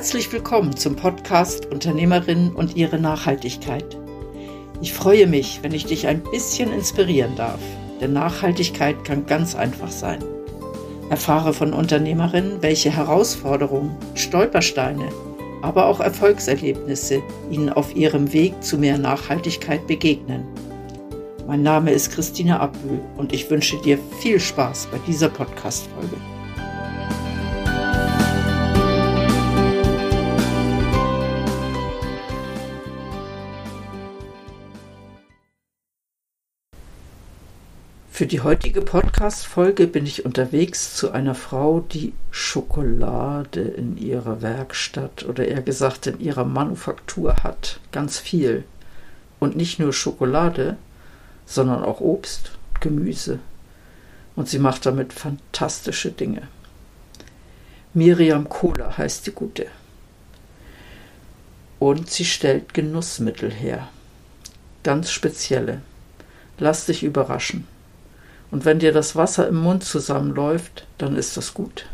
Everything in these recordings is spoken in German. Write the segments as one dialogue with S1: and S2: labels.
S1: Herzlich willkommen zum Podcast Unternehmerinnen und ihre Nachhaltigkeit. Ich freue mich, wenn ich dich ein bisschen inspirieren darf, denn Nachhaltigkeit kann ganz einfach sein. Erfahre von Unternehmerinnen, welche Herausforderungen, Stolpersteine, aber auch Erfolgserlebnisse ihnen auf ihrem Weg zu mehr Nachhaltigkeit begegnen. Mein Name ist Christine Abühl und ich wünsche dir viel Spaß bei dieser Podcast-Folge. Für die heutige Podcast-Folge bin ich unterwegs zu einer Frau, die Schokolade in ihrer Werkstatt oder eher gesagt in ihrer Manufaktur hat. Ganz viel. Und nicht nur Schokolade, sondern auch Obst, Gemüse. Und sie macht damit fantastische Dinge. Miriam Kohler heißt die Gute. Und sie stellt Genussmittel her. Ganz spezielle. Lass dich überraschen. Und wenn dir das Wasser im Mund zusammenläuft, dann ist das gut.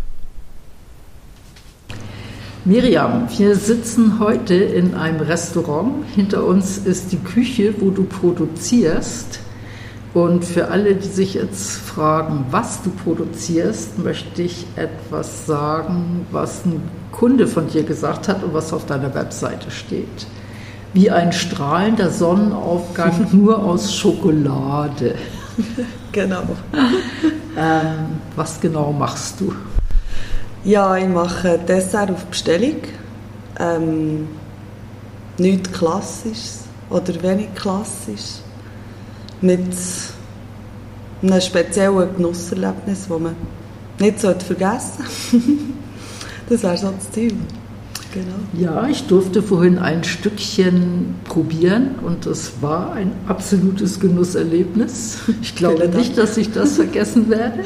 S1: Miriam, wir sitzen heute in einem Restaurant. Hinter uns ist die Küche, wo du produzierst. Und für alle, die sich jetzt fragen, was du produzierst, möchte ich etwas sagen, was ein Kunde von dir gesagt hat und was auf deiner Webseite steht. Wie ein strahlender Sonnenaufgang nur aus Schokolade.
S2: genau.
S1: Ähm, was genau machst du?
S2: Ja, ich mache Dessert auf Bestellung. Ähm, nichts Klassisches oder wenig klassisch. Mit einem speziellen Genusserlebnis, das man nicht vergessen sollte. das wäre so das Ziel.
S1: Genau. Ja, ich durfte vorhin ein Stückchen probieren und es war ein absolutes Genusserlebnis. Ich glaube nicht, dass ich das vergessen werde.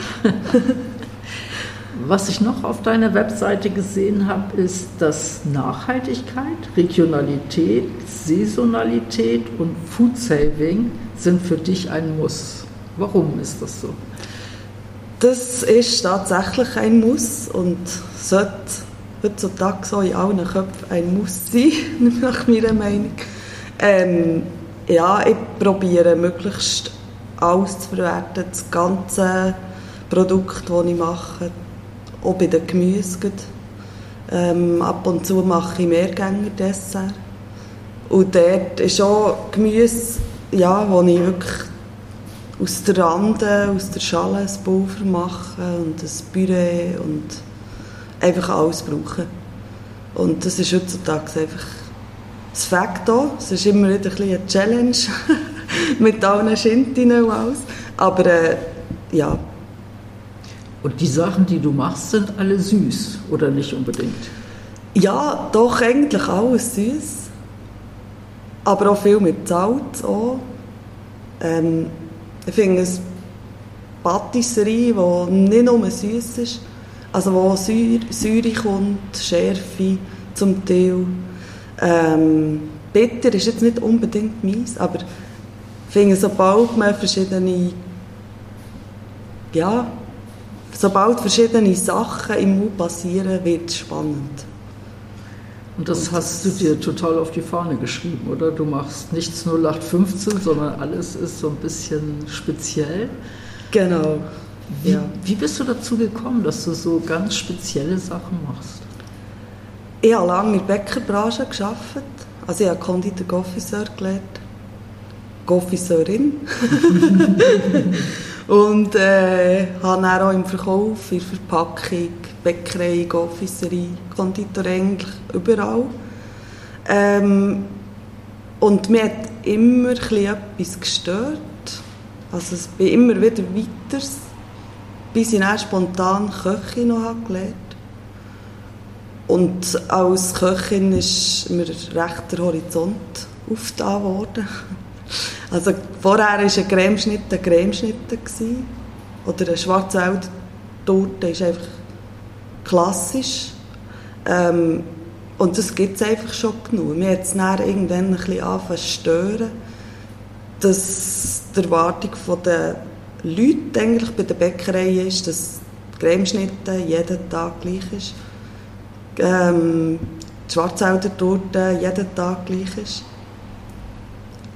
S1: Was ich noch auf deiner Webseite gesehen habe, ist, dass Nachhaltigkeit, Regionalität, Saisonalität und Food Saving sind für dich ein Muss. Warum ist das so?
S2: Das ist tatsächlich ein Muss und sollte heutzutage so in allen Köpfen ein Muss sein, nach meiner Meinung. Ähm, ja, ich probiere möglichst alles zu verwerten, das ganze Produkt, das ich mache, auch bei den Gemüsen. Ähm, ab und zu mache ich Mehrgänger-Dessert. Und dort ist auch Gemüse, ja, wo ich wirklich aus der Rande, aus der Schale ein Pulver mache und ein Püree und einfach alles brauchen. Und das ist heutzutage einfach das Fakt. Es ist immer wieder ein eine Challenge mit allen Schintinnen und alles. Aber äh, ja.
S1: Und die Sachen, die du machst, sind alle süß, oder nicht unbedingt?
S2: Ja, doch eigentlich alles süß. Aber auch viel mit Salz. Auch. Ähm, ich finde es Patisserie, die nicht nur süß ist, also wo Säure, Säure kommt, Schärfe zum Teil. Ähm, bitter ist jetzt nicht unbedingt meins, aber ich finde, sobald man verschiedene ja, sobald verschiedene Sachen im Mund passieren, wird es spannend.
S1: Und das Und hast du dir total auf die Fahne geschrieben, oder? Du machst nichts 0815, sondern alles ist so ein bisschen speziell.
S2: Genau.
S1: Wie, ja. wie bist du dazu gekommen, dass du so ganz spezielle Sachen machst?
S2: Ich habe lange in der Bäckerbranche gearbeitet. Also ich habe Konditor Goffiseur gelernt. Goffiseurin. und äh, habe dann auch im Verkauf, in der Verpackung, Bäckerei, Goffiserie, Konditor eigentlich überall. Ähm, und mir hat immer etwas gestört. Also es bin immer wieder weiter bis ich dann spontan Köchin noch gelernt Und als Köchin ist mir recht der Horizont aufgetan worden. Also vorher war ein Cremeschnitt ein Cremeschnitt. Oder eine Schwarzwälder-Torte ist einfach klassisch. Ähm, und das gibt es einfach schon genug. Mir hat es irgendwann ein bisschen angefangen zu stören, dass die Erwartung der Leute eigentlich bei der Bäckerei ist, dass die Cremeschnitte jeden Tag gleich ist. Ähm, die Schwarzwälder Torte jeden Tag gleich ist.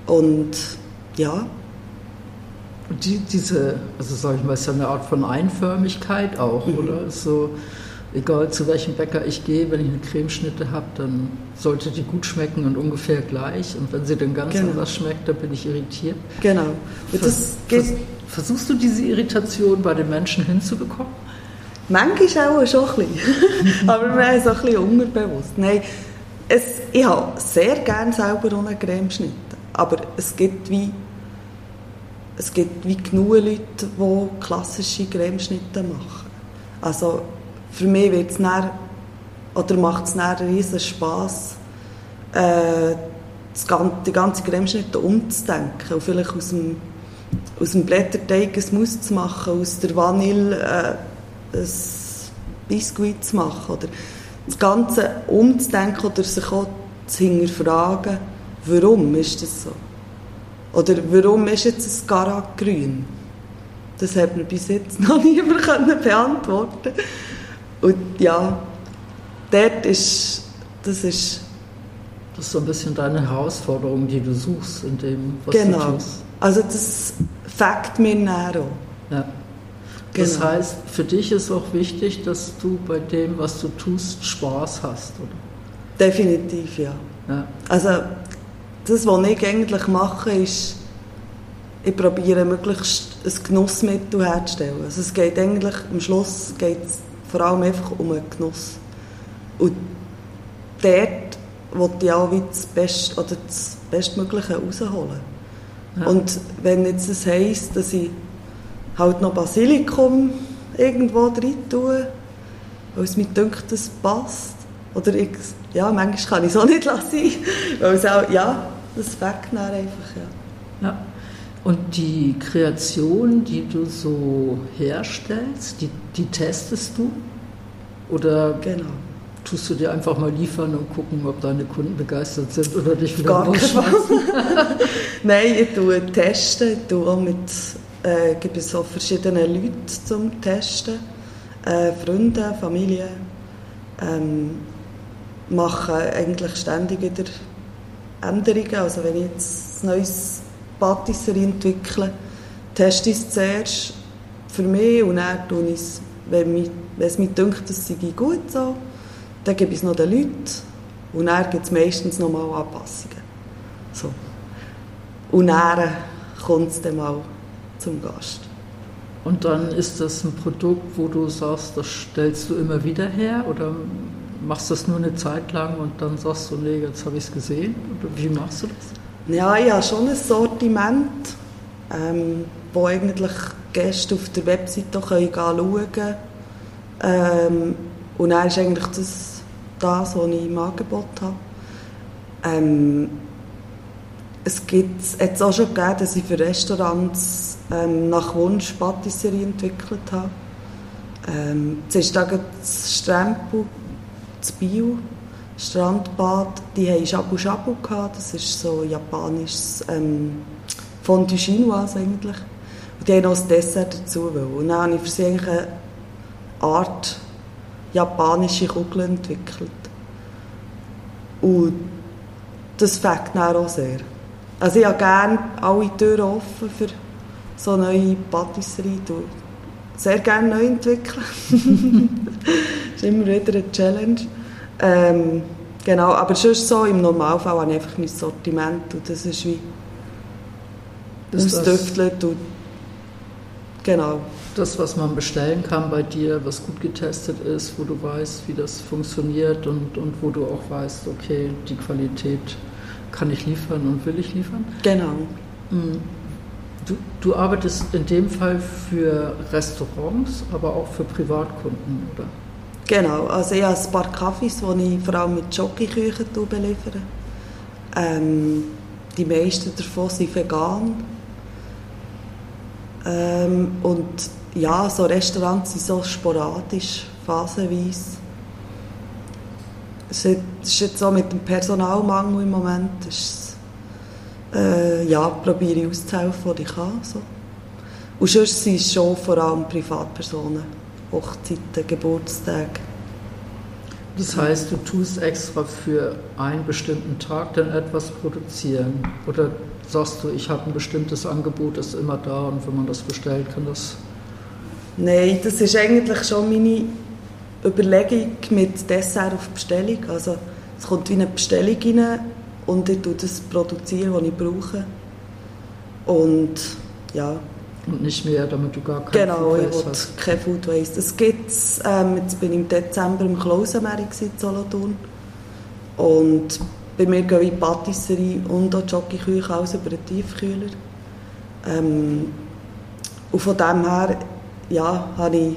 S2: Und ja.
S1: Und die, diese, also sag ich mal, ist ja eine Art von Einförmigkeit auch, mhm. oder? So, egal zu welchem Bäcker ich gehe, wenn ich eine Cremeschnitte habe, dann sollte die gut schmecken und ungefähr gleich. Und wenn sie dann ganz genau. anders schmeckt, dann bin ich irritiert.
S2: Genau.
S1: Vers vers versuchst du diese Irritation bei den Menschen hinzubekommen?
S2: Manchmal auch schon ein bisschen. Aber es auch ein bisschen unterbewusst. Nein, es, ich habe sehr gerne selber ohne Cremeschnitte. Aber es gibt wie es gibt wie genug Leute, die klassische Cremeschnitte machen. Also für mich wird es oder macht es einen riesen Spass, äh, die ganze Cremeschnitte umzudenken und vielleicht aus dem, aus dem Blätterteig ein Mousse zu machen, aus der Vanille äh, ein Biskuit zu machen oder das Ganze umzudenken oder sich auch zu hinterfragen, warum ist das so? Oder warum ist jetzt ein Garak grün? Das hat mir bis jetzt noch niemand beantworten Und ja, dort ist, das ist...
S1: Das ist so ein bisschen deine Herausforderung, die du suchst in dem,
S2: was genau. du tust. Also das fängt mir näher
S1: Ja. Das genau. heißt, für dich ist auch wichtig, dass du bei dem, was du tust, Spaß hast, oder?
S2: Definitiv, ja. ja. Also das, was ich eigentlich mache, ist, ich probiere möglichst ein Genussmittel herzustellen. Also es geht eigentlich, am Schluss geht es vor allem einfach um einen Genuss. Und dort wollte ich auch das, Best, oder das Bestmögliche rausholen. Ja. Und wenn jetzt das heisst, dass ich halt noch Basilikum irgendwo drin tue, weil es mir denkt, das passt, oder ich, ja, manchmal kann ich es auch nicht lassen, weil es auch, ja, das wegnehmen einfach,
S1: ja. ja. Und die Kreation, die du so herstellst, die, die testest du? Oder
S2: genau.
S1: tust du dir einfach mal liefern und gucken, ob deine Kunden begeistert sind oder dich wieder rausschmeißen?
S2: Nein, ich tue testen. Ich tue auch mit, äh, gibt es so verschiedene Leute zum Testen. Äh, Freunde, Familie. Ähm, machen eigentlich ständig wieder Änderungen. Also wenn ich jetzt ein neues Patisserie entwickeln, teste ich es zuerst für mich und dann tue ich es, wenn, mich, wenn es mir denkt, es sei gut so, dann gebe ich es noch den Leuten und dann gibt es meistens noch mal Anpassungen. So. Und dann kommt es dann mal zum Gast.
S1: Und dann ist das ein Produkt, wo du sagst, das stellst du immer wieder her oder machst du das nur eine Zeit lang und dann sagst du, nee, jetzt habe ich es gesehen? Oder wie machst du das?
S2: Ja, ich habe schon ein Sortiment, ähm, wo eigentlich Gäste auf der Webseite können schauen können. Ähm, und dann ist eigentlich das, das, was ich im Angebot habe. Ähm, es gibt es auch schon gegeben, dass ich für Restaurants ähm, nach Wunsch Patisserie entwickelt habe. Ähm, zuerst das Strempel, das Bio, Strandbad, die haben Shabu Shabu gehabt, das ist so japanisches ähm, Fondue Chinoise eigentlich. Und die haben noch das Dessert dazu Und dann habe ich für sie eine Art japanische Kugel entwickelt. Und das fängt dann auch sehr. Also ich habe gerne alle Türen offen für so neue Patisserie. Sehr gerne neu entwickeln. das ist immer wieder eine Challenge. Ähm, genau, aber sonst so, im Normalfall habe ich einfach mein Sortiment und das ist wie ausdüftelt und genau.
S1: Das, was man bestellen kann bei dir, was gut getestet ist, wo du weißt, wie das funktioniert und, und wo du auch weißt, okay, die Qualität kann ich liefern und will ich liefern.
S2: Genau.
S1: Mm. Du, du arbeitest in dem Fall für Restaurants, aber auch für Privatkunden, oder?
S2: Genau, also ich habe ein paar Kaffees, die ich vor allem mit Jockeyküchen beliefere. Ähm, die meisten davon sind vegan. Ähm, und ja, so Restaurants sind so sporadisch, phasenweise. Es ist jetzt so mit dem Personalmangel im Moment, ist, äh, ja, probiere ich auszuhelfen, was ich kann. So. Und sonst sind es schon vor allem Privatpersonen. Hochzeiten, Geburtstage.
S1: Das heißt, du tust extra für einen bestimmten Tag dann etwas produzieren? Oder sagst du, ich habe ein bestimmtes Angebot, das ist immer da und wenn man das bestellt, kann das...
S2: Nein, das ist eigentlich schon meine Überlegung mit Dessert auf Bestellung. Also es kommt wie eine Bestellung rein und ich tue das produzieren, was ich brauche. Und ja.
S1: Und nicht mehr, damit du gar
S2: kein genau, Food Waste. Genau, kein Food Waste. Das gibt ähm, jetzt bin ich im Dezember im Klausenmeer in Solothurn. Und bei mir gehen wie Patisserie und auch Jockeyküche alles über den Tiefkühler. Ähm, und von dem her, ja, habe ich,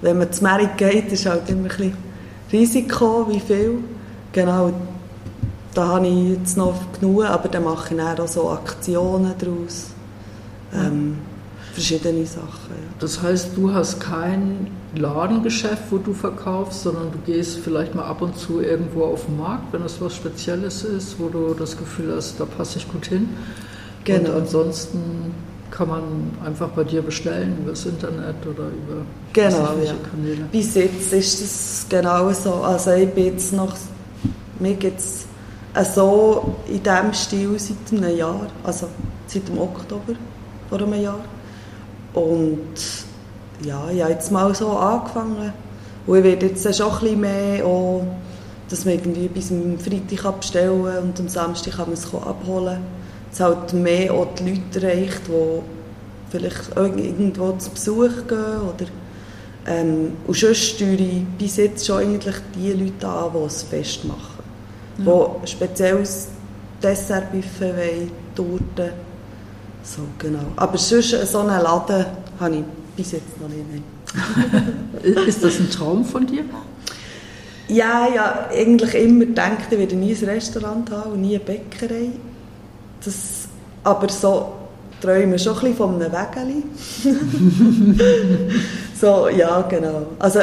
S2: wenn man zu Merit geht, ist halt immer ein bisschen Risiko, wie viel. Genau, da habe ich jetzt noch genug, aber dann mache ich auch so Aktionen daraus. Ähm, verschiedene Sachen. Ja.
S1: Das heißt, du hast kein Ladengeschäft, wo du verkaufst, sondern du gehst vielleicht mal ab und zu irgendwo auf den Markt, wenn es was Spezielles ist, wo du das Gefühl hast, da passe ich gut hin. Genau. Und ansonsten kann man einfach bei dir bestellen über das Internet oder über
S2: genau, ja. Kanäle. Bis jetzt ist es genau so. Also ich bin jetzt noch, mir gibt es so in diesem Stil seit einem Jahr, also seit dem Oktober vor einem Jahr. Und ja, ich habe jetzt mal so angefangen. Und ich werde jetzt schon ein bisschen mehr, auch, dass man irgendwie bis am Freitag bestellen kann und am Samstag kann man es abholen. Es halt mehr auch die Leute erreicht, die vielleicht irgendwo zu Besuch gehen oder ähm, und sonst steuere ich bis jetzt schon eigentlich die Leute an, die es fest machen. Ja. Die spezielles Dessertbuffet wollen, Torten. So, genau. Aber sonst so einen Laden habe ich bis jetzt noch nicht.
S1: Ist das ein Traum von dir?
S2: Ja, ja, eigentlich immer gedacht, ich werde nie ein Restaurant haben und nie eine Bäckerei. Das, aber so träume ich schon ein bisschen von einem Wägeli. so, ja, genau. Also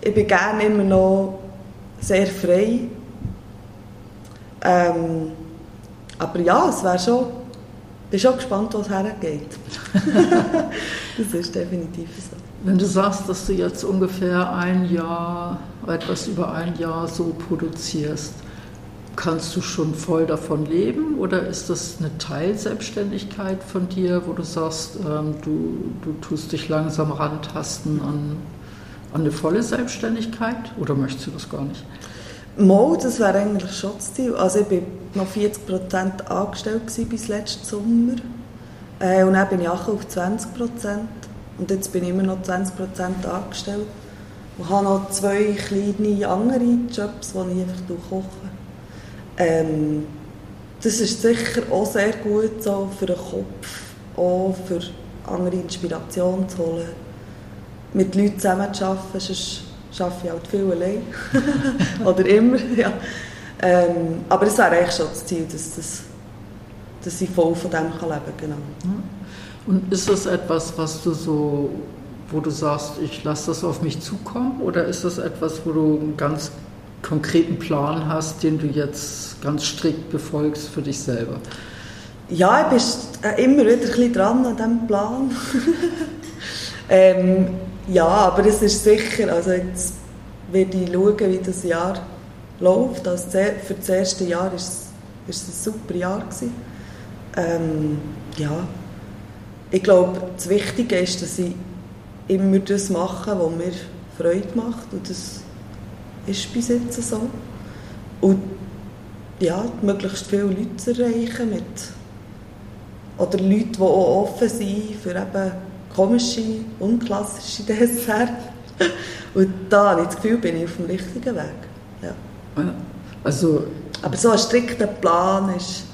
S2: ich bin gerne immer noch sehr frei ähm, aber ja, es wäre schon, ich bin schon gespannt, wo es hergeht. das ist definitiv so.
S1: Wenn du sagst, dass du jetzt ungefähr ein Jahr, etwas über ein Jahr so produzierst, kannst du schon voll davon leben oder ist das eine Teilselbstständigkeit von dir, wo du sagst, ähm, du, du tust dich langsam rantasten an, an eine volle Selbstständigkeit oder möchtest du das gar nicht?
S2: Mal, das wäre eigentlich schon das Ziel. Also ich war noch 40% angestellt bis letzten Sommer. Äh, und dann bin ich auch auf 20% Und jetzt bin ich immer noch 20% angestellt. Und habe noch zwei kleine andere Jobs, die ich einfach koche. Ähm, das ist sicher auch sehr gut so für den Kopf, auch für andere Inspiration zu holen. Mit Leuten zusammenzuarbeiten, arbeite ich halt viel allein. Oder immer, ja. Ähm, aber es wäre eigentlich schon das Ziel, dass, dass, dass ich voll von dem kann leben kann. Genau.
S1: Und ist das etwas, was du so, wo du sagst, ich lasse das auf mich zukommen? Oder ist das etwas, wo du ganz konkreten Plan hast, den du jetzt ganz strikt befolgst für dich selber?
S2: Ja, ich bin immer wieder ein bisschen dran an diesem Plan. ähm, ja, aber es ist sicher, also jetzt werde ich schauen, wie das Jahr läuft. Also für das erste Jahr war es, es ein super Jahr. Ähm, ja, ich glaube, das Wichtige ist, dass ich immer das mache, was mir Freude macht und das ist bis jetzt so. Und ja, möglichst viele Leute zu erreichen mit oder Leute, die auch offen sind für eben komische, unklassische Dessert. Und da habe ich das Gefühl, bin ich auf dem richtigen Weg. Ja.
S1: Also,
S2: Aber so ein strikter Plan ist...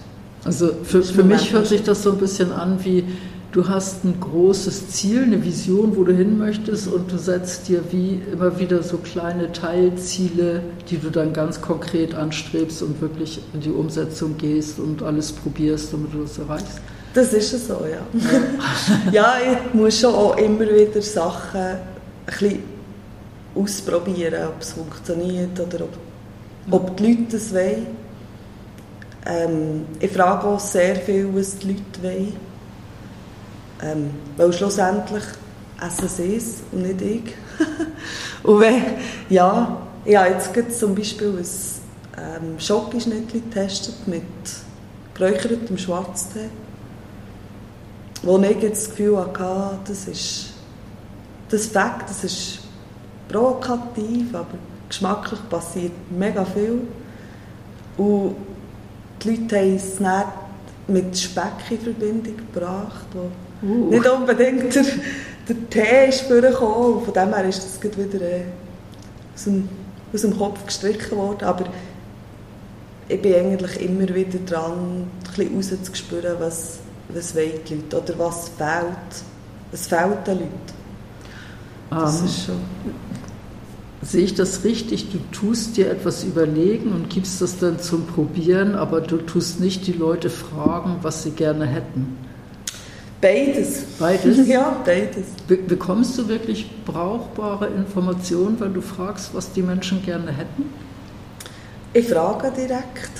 S1: Also für, für mich hört sich das so ein bisschen an wie, du hast ein großes Ziel, eine Vision, wo du hin möchtest und du setzt dir wie immer wieder so kleine Teilziele, die du dann ganz konkret anstrebst und wirklich in die Umsetzung gehst und alles probierst, damit du das erreichst.
S2: Das ist so, ja. ja, ich muss schon auch immer wieder Sachen ein bisschen ausprobieren, ob es funktioniert oder ob, ob die Leute es wollen. Ähm, ich frage auch sehr viel, was die Leute wollen. Ähm, weil schlussendlich essen sie es und nicht ich. und wenn, ja, Ich habe jetzt gerade zum Beispiel ein ähm, Schokischnittchen getestet mit geräuchertem Schwarztee, wo ich jetzt das Gefühl hatte, das ist das Fakt, das ist provokativ, aber geschmacklich passiert mega viel. Und die Leute haben es mit Speck in Verbindung gebracht, wo uh. nicht unbedingt der, der Tee ist vorgekommen. Von dem her ist das wieder äh, aus, dem, aus dem Kopf gestrichen worden. Aber ich bin eigentlich immer wieder dran, ein bisschen rauszuspüren, was, was wollen die Leute oder was fehlt. Was fehlt den Leuten.
S1: Das um, ist schon... Sehe ich das richtig? Du tust dir etwas überlegen und gibst das dann zum Probieren, aber du tust nicht die Leute fragen, was sie gerne hätten.
S2: Beides.
S1: Beides?
S2: Ja, beides.
S1: Be bekommst du wirklich brauchbare Informationen, weil du fragst, was die Menschen gerne hätten?
S2: Ich frage direkt.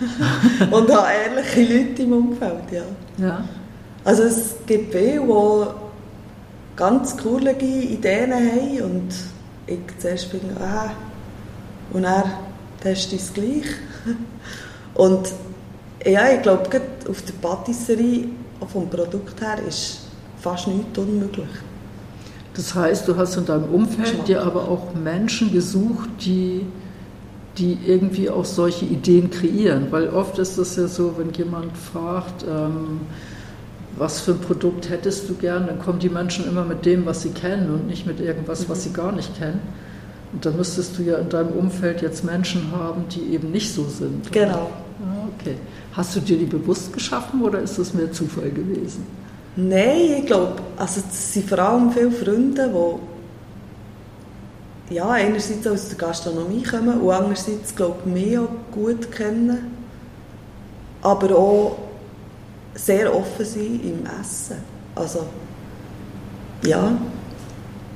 S2: und habe ehrliche Leute im Umfeld, ja.
S1: ja.
S2: Also es gibt viele, die ganz coole Ideen haben und ich zuerst bin, ah, und er testet es gleich. Und ja, ich glaube, auf der Patisserie, vom Produkt her, ist fast nichts unmöglich.
S1: Das heißt, du hast in deinem Umfeld dir aber auch Menschen gesucht, die, die irgendwie auch solche Ideen kreieren. Weil oft ist es ja so, wenn jemand fragt, ähm, was für ein Produkt hättest du gern, dann kommen die Menschen immer mit dem, was sie kennen und nicht mit irgendwas, was sie mhm. gar nicht kennen. Und dann müsstest du ja in deinem Umfeld jetzt Menschen haben, die eben nicht so sind.
S2: Genau.
S1: Okay. Hast du dir die bewusst geschaffen oder ist das mehr Zufall gewesen?
S2: Nein, ich glaube, also es sind vor allem viele Freunde, die ja, einerseits aus der Gastronomie kommen und andererseits, glaube ich, mich auch gut kennen, aber auch sehr offen sein im Essen. Also, ja.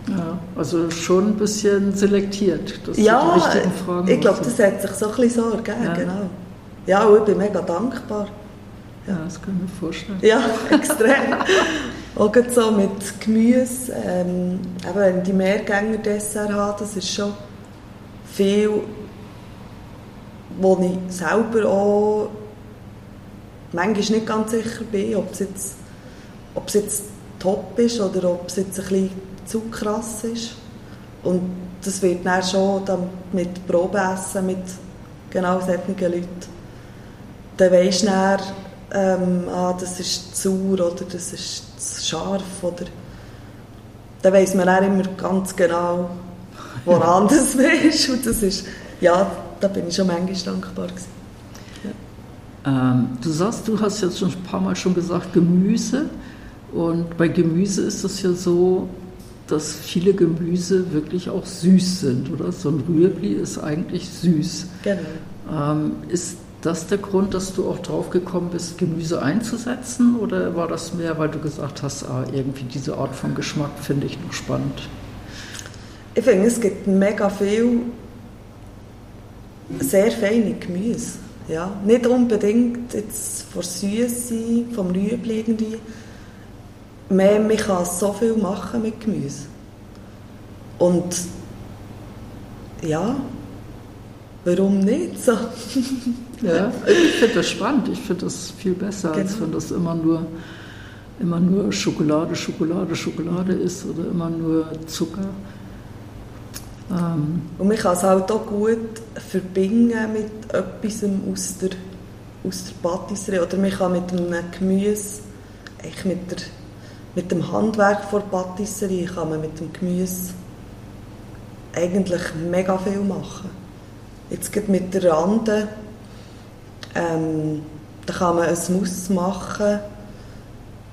S1: Ja, also schon ein bisschen selektiert,
S2: ja, du die richtigen Fragen ich glaube, das hat sich so ein bisschen so ergeben, ja. genau. Ja, ich bin mega dankbar.
S1: Ja, ja das kann ich mir vorstellen.
S2: Ja, extrem. auch so mit Gemüse, ähm, eben wenn die Mehrgänger-Dessert haben, das ist schon viel, wo ich selber auch manchmal nicht ganz sicher bin, ob es jetzt, ob es jetzt top ist oder ob es jetzt ein bisschen zu krass ist. Und das wird dann schon dann mit Probeessen, mit genau solchen Leuten. Dann weisst du dann, ähm, ah, das ist zu sauer oder das ist zu scharf. Oder dann weiss man dann immer ganz genau, woran das ist. Und das ist, ja, da bin ich schon manchmal dankbar gewesen.
S1: Ähm, du sagst, du hast jetzt schon ein paar Mal schon gesagt, Gemüse. Und bei Gemüse ist es ja so, dass viele Gemüse wirklich auch süß sind, oder? So ein Rüebli ist eigentlich süß.
S2: Genau.
S1: Ähm, ist das der Grund, dass du auch drauf gekommen bist, Gemüse einzusetzen? Oder war das mehr, weil du gesagt hast, ah, irgendwie diese Art von Geschmack finde ich noch spannend?
S2: Ich finde, es gibt mega viel sehr feine Gemüse. Ja, nicht unbedingt von Süße, vom Rüebli irgendwie. Mehr, man kann so viel machen mit Gemüse. Und ja, warum nicht so?
S1: ja, ich finde das spannend. Ich finde das viel besser, genau. als wenn das immer nur, immer nur Schokolade, Schokolade, Schokolade ist oder immer nur Zucker.
S2: Ähm. Und man kann es halt auch gut verbinden mit etwas aus der, aus der Patisserie. Oder man kann mit einem Gemüse, mit, der, mit dem Handwerk von Patisserie, kann man mit dem Gemüse eigentlich mega viel machen. Jetzt geht mit der Rande, ähm, da kann man ein Mousse machen,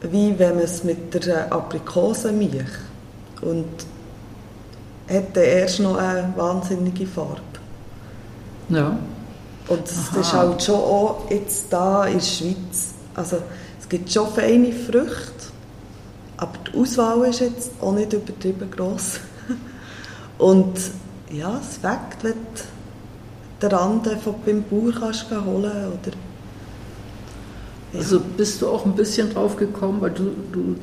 S2: wie wenn man es mit der Aprikosenmilch. Und hat er erst noch eine wahnsinnige Farbe.
S1: Ja.
S2: Und das, das ist halt schon auch jetzt da in der Schweiz. Also es gibt schon feine Früchte, aber die Auswahl ist jetzt auch nicht übertrieben gross. Und ja, es weckt, wenn den Rand von beim Bauer kannst holen oder
S1: ja. Also bist du auch ein bisschen drauf gekommen, weil du, du,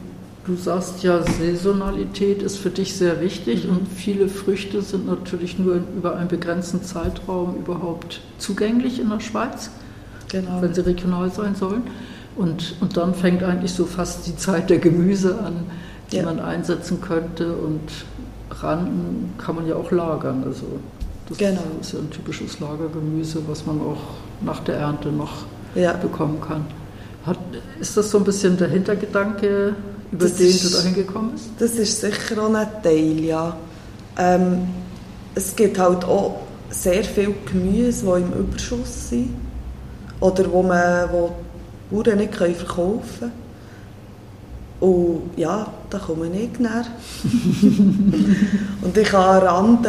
S1: Du sagst ja, Saisonalität ist für dich sehr wichtig mhm. und viele Früchte sind natürlich nur über einen begrenzten Zeitraum überhaupt zugänglich in der Schweiz, genau. wenn sie regional sein sollen. Und, und dann fängt eigentlich so fast die Zeit der Gemüse an, die ja. man einsetzen könnte. Und Randen kann man ja auch lagern. Also das genau. ist ja ein typisches Lagergemüse, was man auch nach der Ernte noch ja. bekommen kann. Hat, ist das so ein bisschen der Hintergedanke, über das den ist, du dahin gekommen bist?
S2: Das ist sicher auch ein Teil, ja. Ähm, es gibt halt auch sehr viel Gemüse, die im Überschuss sind oder wo man wo Bauern nicht verkaufen können. Und ja, da komme ich näher. und ich kann Randen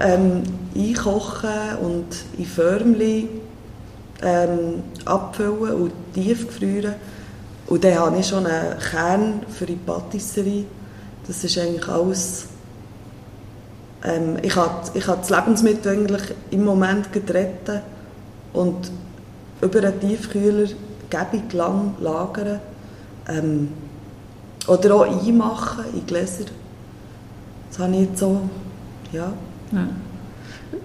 S2: ähm, einkochen und in Förmchen ähm, abfüllen und tief gefrieren. Und dann habe ich schon einen Kern für die Patisserie. Das ist eigentlich alles... Ähm, ich, habe, ich habe das Lebensmittel eigentlich im Moment getreten und über einen Tiefkühler gebig lang lagern. Ähm, oder auch einmachen in Gläser. Das habe ich jetzt so, ja. ja.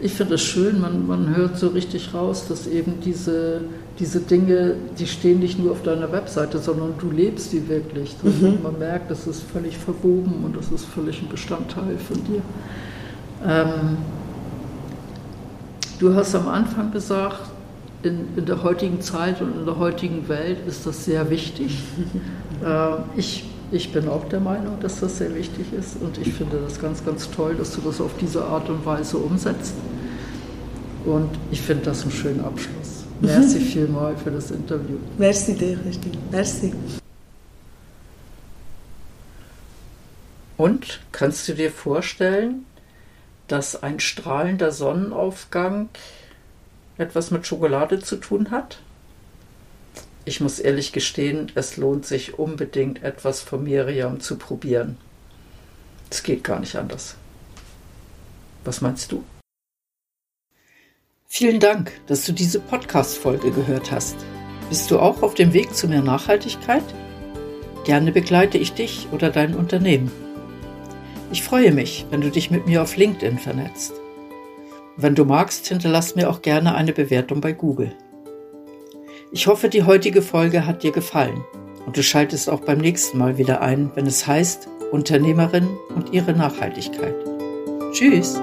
S1: Ich finde es schön, man, man hört so richtig raus, dass eben diese, diese Dinge, die stehen nicht nur auf deiner Webseite, sondern du lebst die wirklich. Mhm. Man merkt, das ist völlig verwoben und das ist völlig ein Bestandteil von dir. Ähm, du hast am Anfang gesagt, in, in, der heutigen Zeit und in der heutigen Welt ist das sehr wichtig. äh, ich, ich bin auch der Meinung, dass das sehr wichtig ist und ich finde das ganz, ganz toll, dass du das auf diese Art und Weise umsetzt. Und ich finde das einen schönen Abschluss. Merci vielmal für das Interview.
S2: Merci dir, Christine. Merci.
S1: Und kannst du dir vorstellen, dass ein strahlender Sonnenaufgang etwas mit Schokolade zu tun hat? Ich muss ehrlich gestehen, es lohnt sich unbedingt etwas von Miriam zu probieren. Es geht gar nicht anders. Was meinst du? Vielen Dank, dass du diese Podcast-Folge gehört hast. Bist du auch auf dem Weg zu mehr Nachhaltigkeit? Gerne begleite ich dich oder dein Unternehmen. Ich freue mich, wenn du dich mit mir auf LinkedIn vernetzt. Wenn du magst, hinterlass mir auch gerne eine Bewertung bei Google. Ich hoffe, die heutige Folge hat dir gefallen und du schaltest auch beim nächsten Mal wieder ein, wenn es heißt Unternehmerin und ihre Nachhaltigkeit. Tschüss!